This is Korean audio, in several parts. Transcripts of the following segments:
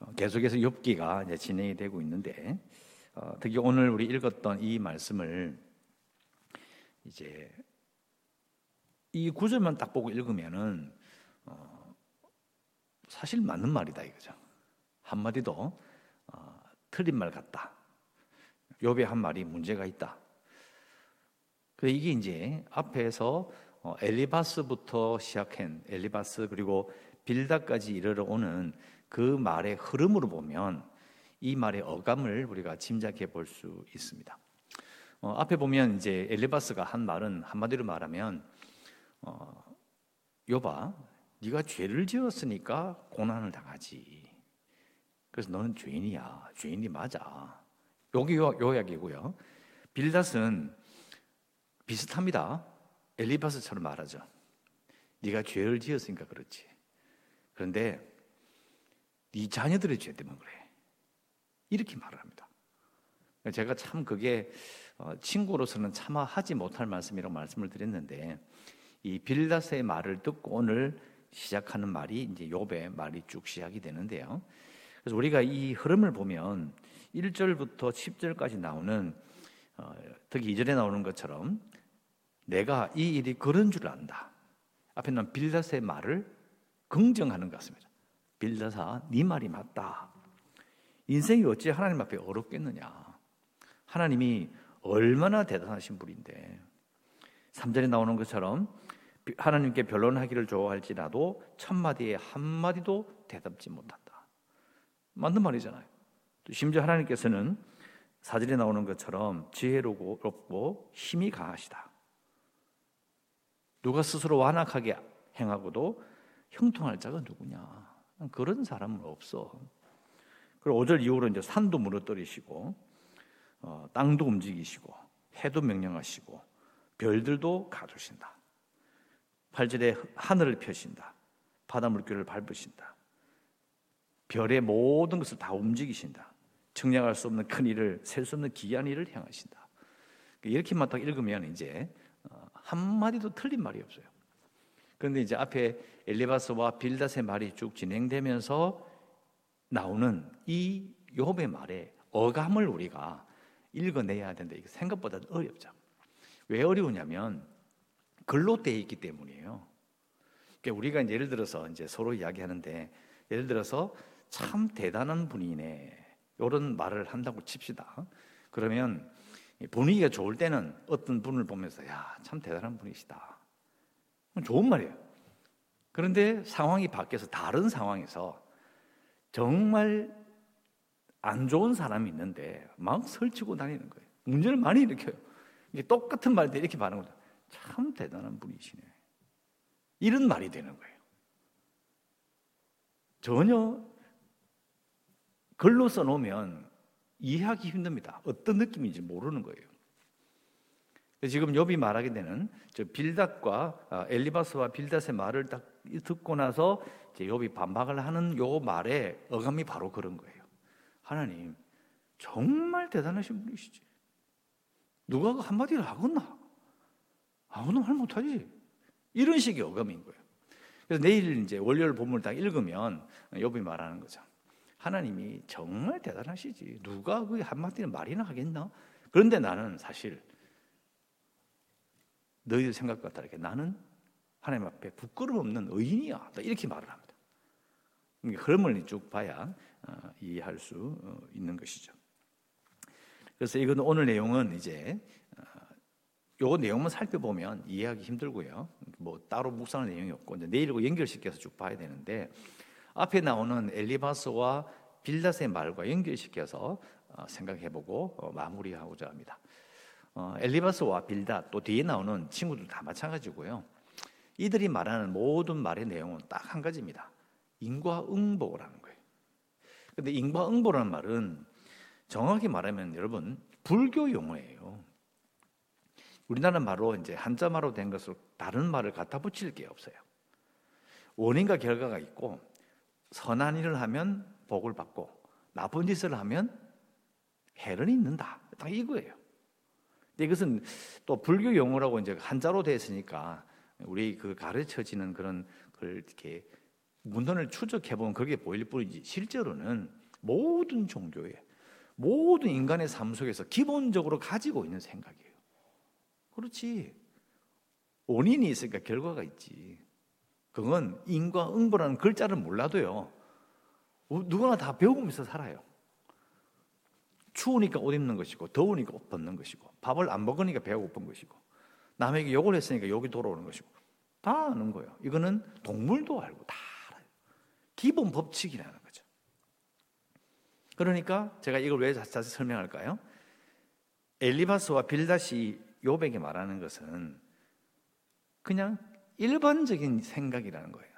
어, 계속해서 욥기가 이제 진행이 되고 있는데 어, 특히 오늘 우리 읽었던 이 말씀을 이제 이 구절만 딱 보고 읽으면은 어, 사실 맞는 말이다 이거죠. 한 마디도 어, 틀린 말 같다. 욥의 한 말이 문제가 있다. 그 이게 이제 앞에서 어, 엘리바스부터 시작한 엘리바스 그리고 빌다까지 이르러 오는 그 말의 흐름으로 보면 이 말의 어감을 우리가 짐작해 볼 수 있습니다. 어, 앞에 보면 이제 엘리바스가 한 말은 한마디로 말하면 어, 여봐, 네가 죄를 지었으니까 고난을 당하지. 그래서 너는 죄인이야. 죄인이 맞아. 여기 요, 요약이고요. 빌닷은 비슷합니다. 엘리바스처럼 말하죠. 네가 죄를 지었으니까 그렇지. 그런데 네 자녀들의 죄 때문에 그래. 이렇게 말을 합니다. 제가 참 그게 어, 친구로서는 차마 하지 못할 말씀이라고 말씀을 드렸는데 이 빌다스의 말을 듣고 오늘 시작하는 말이 이제 욥의 말이 쭉 시작이 되는데요. 그래서 우리가 이 흐름을 보면 1절부터 10절까지 나오는 어, 특히 2절에 나오는 것처럼 내가 이 일이 그런 줄 안다. 앞에 는 빌다스의 말을 긍정하는 것 같습니다. 빌다사, 네 말이 맞다. 인생이 어찌 하나님 앞에 어렵겠느냐. 하나님이 얼마나 대단하신 분인데 3절에 나오는 것처럼 하나님께 변론하기를 좋아할지라도 첫 마디에 한 마디도 대답지 못한다. 맞는 말이잖아요. 심지어 하나님께서는 사절에 나오는 것처럼 지혜롭고 힘이 강하시다. 누가 스스로 완악하게 행하고도 형통할 자가 누구냐? 그런 사람은 없어. 그리고 5절 이후로 이제 산도 무너뜨리시고 어, 땅도 움직이시고 해도 명령하시고 별들도 가두신다. 8절에 하늘을 펴신다. 바다 물결을 밟으신다. 별의 모든 것을 다 움직이신다. 청량할 수 없는 큰 일을 셀 수 없는 기이한 일을 행하신다. 이렇게만 딱 읽으면 이제 어, 한 마디도 틀린 말이 없어요. 그런데 이제 앞에 엘리바스와 빌닷의 말이 쭉 진행되면서 나오는 이 욥의 말에 어감을 우리가 읽어내야 된다. 이게 생각보다 어렵죠. 왜 어려우냐면 글로 되어 있기 때문이에요. 그러니까 우리가 예를 들어서 이제 서로 이야기하는데 예를 들어서 참 대단한 분이네 이런 말을 한다고 칩시다. 그러면 분위기가 좋을 때는 어떤 분을 보면서 야 참 대단한 분이시다. 좋은 말이에요. 그런데 상황이 바뀌어서 다른 상황에서 정말 안 좋은 사람이 있는데 막 설치고 다니는 거예요. 문제를 많이 일으켜요. 이게 똑같은 말인데 이렇게 반응을 참 대단한 분이시네. 이런 말이 되는 거예요. 전혀 글로 써놓으면 이해하기 힘듭니다. 어떤 느낌인지 모르는 거예요. 지금 욥이 말하게 되는 저 빌닷과 아, 엘리바스와 빌닷의 말을 딱 듣고 나서 이제 욥이 반박을 하는 요 말의 어감이 바로 그런 거예요. 하나님 정말 대단하신 분이시지. 누가 그 한마디를 하겠나? 아무도 말 못하지. 이런 식의 어감인 거예요. 그래서 내일 이제 월요일 본문을 딱 읽으면 욥이 말하는 거죠. 하나님이 정말 대단하시지. 누가 그 한마디는 말이나 하겠나? 그런데 나는 사실 너희들 생각과 다르게 나는 하나님 앞에 부끄럼 없는 의인이야. 이렇게 말을 합니다. 흐름을 쭉 봐야 어, 이해할 수 어, 있는 것이죠. 그래서 이건 오늘 내용은 이제 요 내용만 살펴보면 이해하기 힘들고요. 뭐 따로 묵상할 내용이 없고 이제 내일과 연결시켜서 쭉 봐야 되는데 앞에 나오는 엘리바스와 빌닷의 말과 연결시켜서 어, 생각해보고 어, 마무리하고자 합니다. 어, 엘리바스와 빌닷 또 뒤에 나오는 친구들 다 마찬가지고요. 이들이 말하는 모든 말의 내용은 딱 한 가지입니다. 인과응보라는 거예요. 근데 인과응보라는 말은 정확히 말하면 여러분 불교 용어예요. 우리나라 말로 이제 한자말로 된 것을 다른 말을 갖다 붙일 게 없어요. 원인과 결과가 있고 선한 일을 하면 복을 받고 나쁜 짓을 하면 해를 입는다. 딱 이거예요. 이것은 또 불교 용어라고 이제 한자로 되어 있으니까 우리 그 가르쳐지는 그런 걸 이렇게 문헌을 추적해 보면 그게 보일 뿐이지 실제로는 모든 종교에 모든 인간의 삶 속에서 기본적으로 가지고 있는 생각이에요. 그렇지. 원인이 있으니까 결과가 있지. 그건 인과 응보라는 글자를 몰라도요. 누구나 다 배우면서 살아요. 추우니까 옷 입는 것이고 더우니까 옷 벗는 것이고 밥을 안 먹으니까 배가 고픈 것이고 남에게 욕을 했으니까 욕이 돌아오는 것이고 다 아는 거예요. 이거는 동물도 알고 다 알아요. 기본 법칙이라는 거죠. 그러니까 제가 이걸 왜 자세히 설명할까요? 엘리바스와 빌다시 요백이 말하는 것은 그냥 일반적인 생각이라는 거예요.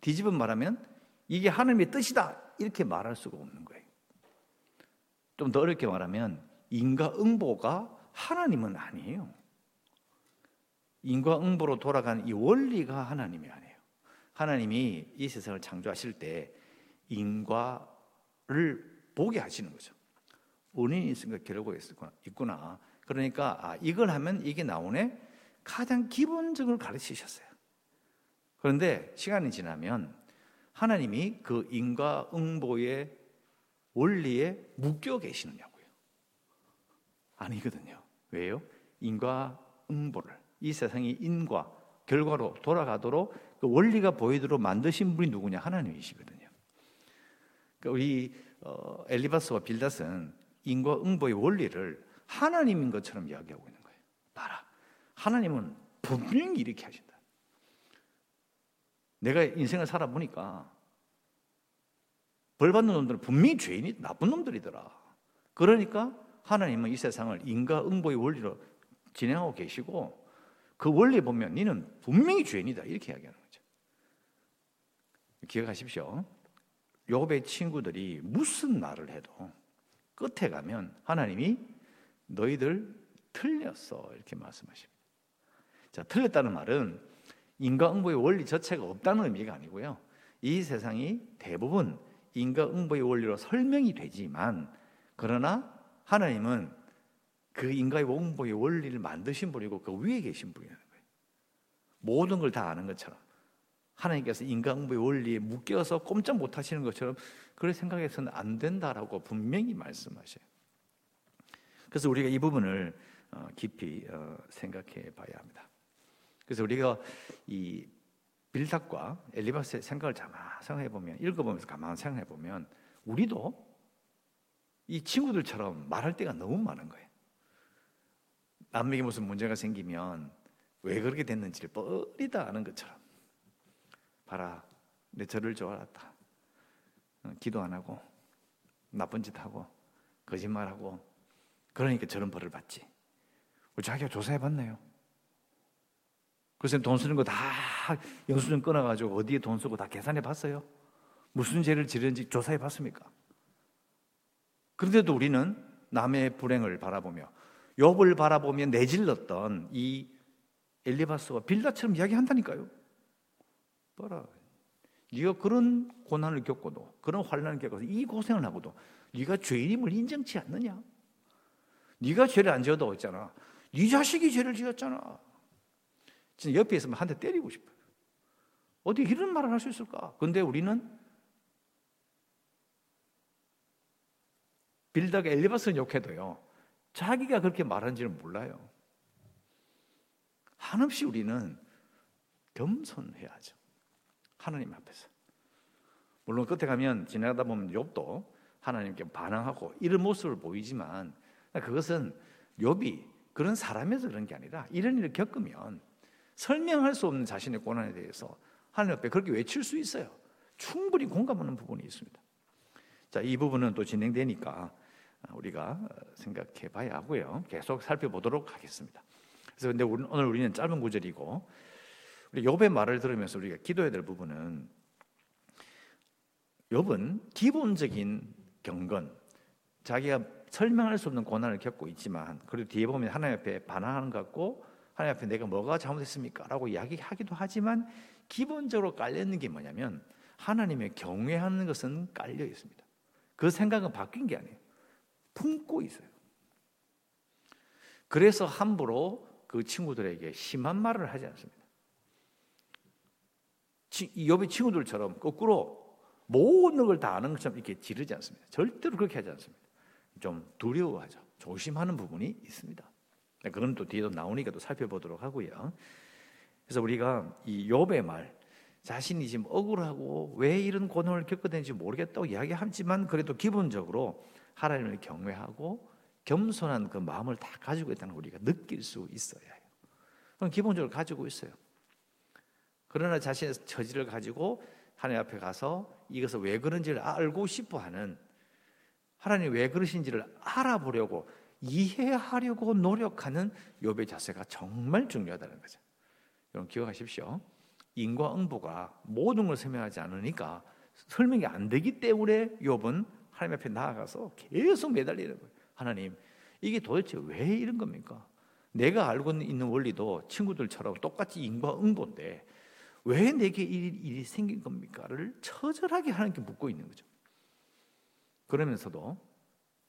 뒤집어 말하면 이게 하나님의 뜻이다 이렇게 말할 수가 없는 거예요. 좀 더 어렵게 말하면 인과응보가 하나님은 아니에요. 인과응보로 돌아가는 이 원리가 하나님이 아니에요. 하나님이 이 세상을 창조하실 때 인과를 보게 하시는 거죠. 원인이 있으니까 결과가 있구나. 그러니까 아, 이걸 하면 이게 나오네. 가장 기본적으로 가르치셨어요. 그런데 시간이 지나면 하나님이 그 인과응보의 원리에 묶여 계시느냐고요. 아니거든요. 왜요? 인과 응보를 이 세상이 인과 결과로 돌아가도록 그 원리가 보이도록 만드신 분이 누구냐? 하나님이시거든요. 그러니까 우리 어, 엘리바스와 빌닷은 인과 응보의 원리를 하나님인 것처럼 이야기하고 있는 거예요. 봐라. 하나님은 분명히 이렇게 하신다. 내가 인생을 살아보니까 벌 받는 놈들은 분명히 죄인이 나쁜 놈들이더라. 그러니까 하나님은 이 세상을 인과 응보의 원리로 진행하고 계시고 그 원리 보면 너는 분명히 죄인이다 이렇게 이야기하는 거죠. 기억하십시오. 요의 친구들이 무슨 말을 해도 끝에 가면 하나님이 너희들 틀렸어 이렇게 말씀하십니다. 자, 틀렸다는 말은 인과응보의 원리 자체가 없다는 의미가 아니고요. 이 세상이 대부분 인과응보의 원리로 설명이 되지만 그러나 하나님은 그 인과의 응보의 원리를 만드신 분이고 그 위에 계신 분이라는 거예요. 모든 걸 다 아는 것처럼 하나님께서 인간응보의 원리에 묶여서 꼼짝 못 하시는 것처럼 그렇게 생각해서는 안 된다라고 분명히 말씀하셔요. 그래서 우리가 이 부분을 어, 깊이 어, 생각해 봐야 합니다. 그래서 우리가 이 빌닥과 엘리바스의 생각을 가만 생각해 보면 읽어보면서 가만 생각해 보면 우리도 이 친구들처럼 말할 때가 너무 많은 거예요. 남에게 무슨 문제가 생기면 왜 그렇게 됐는지를 뻔히 다 아는 것처럼. 봐라 내 저를 좋아했다. 어, 기도 안 하고 나쁜 짓 하고 거짓말하고 그러니까 저런 벌을 받지. 자기가 조사해 봤네요. 그래서 돈 쓰는 거 다 영수증 끊어가지고 어디에 돈 쓰고 다 계산해 봤어요 무슨 죄를 지르는지 조사해 봤습니까? 그런데도 우리는 남의 불행을 바라보며 욥을 바라보며 내질렀던 이 엘리바스와 빌라처럼 이야기한다니까요. 봐라. 네가 그런 고난을 겪고도 그런 환란을 겪어서 이 고생을 하고도 네가 죄인임을 인정치 않느냐? 네가 죄를 안 지어도 있잖아. 네 자식이 죄를 지었잖아. 진짜 옆에 있으면 한 대 때리고 싶어요. 어디 이런 말을 할 수 있을까? 근데 우리는 빌다가 엘리바스는 욕해도요. 자기가 그렇게 말하는지는 몰라요. 한없이 우리는 겸손해야죠. 하나님 앞에서. 물론 끝에 가면 지나가다 보면 욥도 하나님께 반항하고 이런 모습을 보이지만 그것은 욥이 그런 사람에서 그런 게 아니라 이런 일을 겪으면 설명할 수 없는 자신의 고난에 대해서 하나님 앞에 그렇게 외칠 수 있어요. 충분히 공감하는 부분이 있습니다. 자, 이 부분은 또 진행되니까 우리가 생각해 봐야 하고요. 계속 살펴보도록 하겠습니다. 그래서 근데 오늘 우리는 짧은 구절이고 우리 욥의 말을 들으면서 우리가 기도해야 될 부분은 욥은 기본적인 경건 자기가 설명할 수 없는 고난을 겪고 있지만 그리고 뒤에 보면 하나님 앞에 반항하는 것 같고 하나님 앞에 내가 뭐가 잘못했습니까? 라고 이야기하기도 하지만 기본적으로 깔려 있는 게 뭐냐면 하나님의 경외하는 것은 깔려 있습니다. 그 생각은 바뀐 게 아니에요. 품고 있어요. 그래서 함부로 그 친구들에게 심한 말을 하지 않습니다. 이 욥의 친구들처럼 거꾸로 모든 걸 다 아는 것처럼 이렇게 지르지 않습니다. 절대로 그렇게 하지 않습니다. 좀 두려워하죠. 조심하는 부분이 있습니다. 네, 그건 또 뒤에도 나오니까 또 살펴보도록 하고요. 그래서 우리가 이 욥의 말, 자신이 지금 억울하고 왜 이런 고난을 겪게 되는지 모르겠다고 이야기하지만 그래도 기본적으로 하나님을 경외하고 겸손한 그 마음을 다 가지고 있다는 우리가 느낄 수 있어야 해요. 그럼 기본적으로 가지고 있어요. 그러나 자신의 처지를 가지고 하나님 앞에 가서 이것을 왜 그런지를 알고 싶어 하는 하나님 왜 그러신지를 알아보려고 이해하려고 노력하는 욥의 자세가 정말 중요하다는 거죠. 여러분 기억하십시오. 인과응보가 모든 걸 설명하지 않으니까 설명이 안 되기 때문에 욥은 하나님 앞에 나아가서 계속 매달리는 거예요. 하나님, 이게 도대체 왜 이런 겁니까? 내가 알고 있는 원리도 친구들처럼 똑같이 인과응보인데 왜 내게 이 일이 생긴 겁니까?를 처절하게 하나님께 묻고 있는 거죠. 그러면서도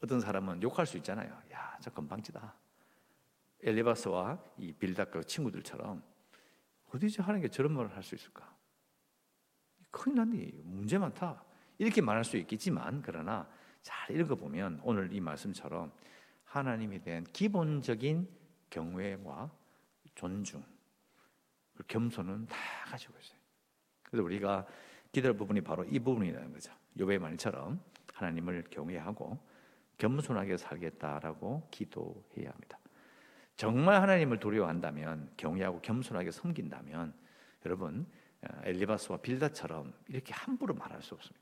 어떤 사람은 욕할 수 있잖아요. 야, 저 건방지다. 엘리바스와 이 빌닷 그 친구들처럼 어디서 하나님께 저런 말을 할 수 있을까? 큰일 났네. 문제 많다. 이렇게 말할 수 있겠지만 그러나 잘 읽어보면 오늘 이 말씀처럼 하나님에 대한 기본적인 경외와 존중, 겸손은 다 가지고 있어요. 그래서 우리가 기도할 부분이 바로 이 부분이라는 거죠. 요배 말처럼 하나님을 경외하고 겸손하게 살겠다라고 기도해야 합니다. 정말 하나님을 두려워한다면 경외하고 겸손하게 섬긴다면 여러분 엘리바스와 빌다처럼 이렇게 함부로 말할 수 없습니다.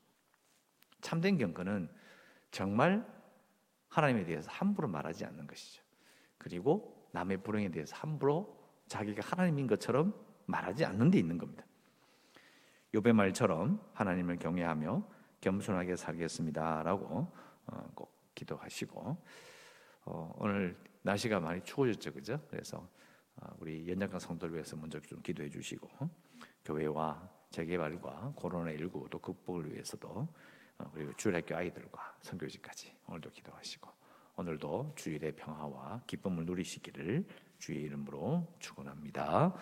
참된 경건은 정말 하나님에 대해서 함부로 말하지 않는 것이죠. 그리고 남의 불행에 대해서 함부로 자기가 하나님인 것처럼 말하지 않는 데 있는 겁니다. 요배 말처럼 하나님을 경외하며 겸손하게 살겠습니다라고 어, 꼭 기도하시고 어, 오늘 날씨가 많이 추워졌죠, 그죠? 그래서 어, 우리 연장강 성도를 위해서 먼저 좀 기도해 주시고 교회와 재개발과 코로나19 또 극복을 위해서도 그리고 주일학교 아이들과 선교지까지 오늘도 기도하시고 오늘도 주일의 평화와 기쁨을 누리시기를 주의 이름으로 축원합니다.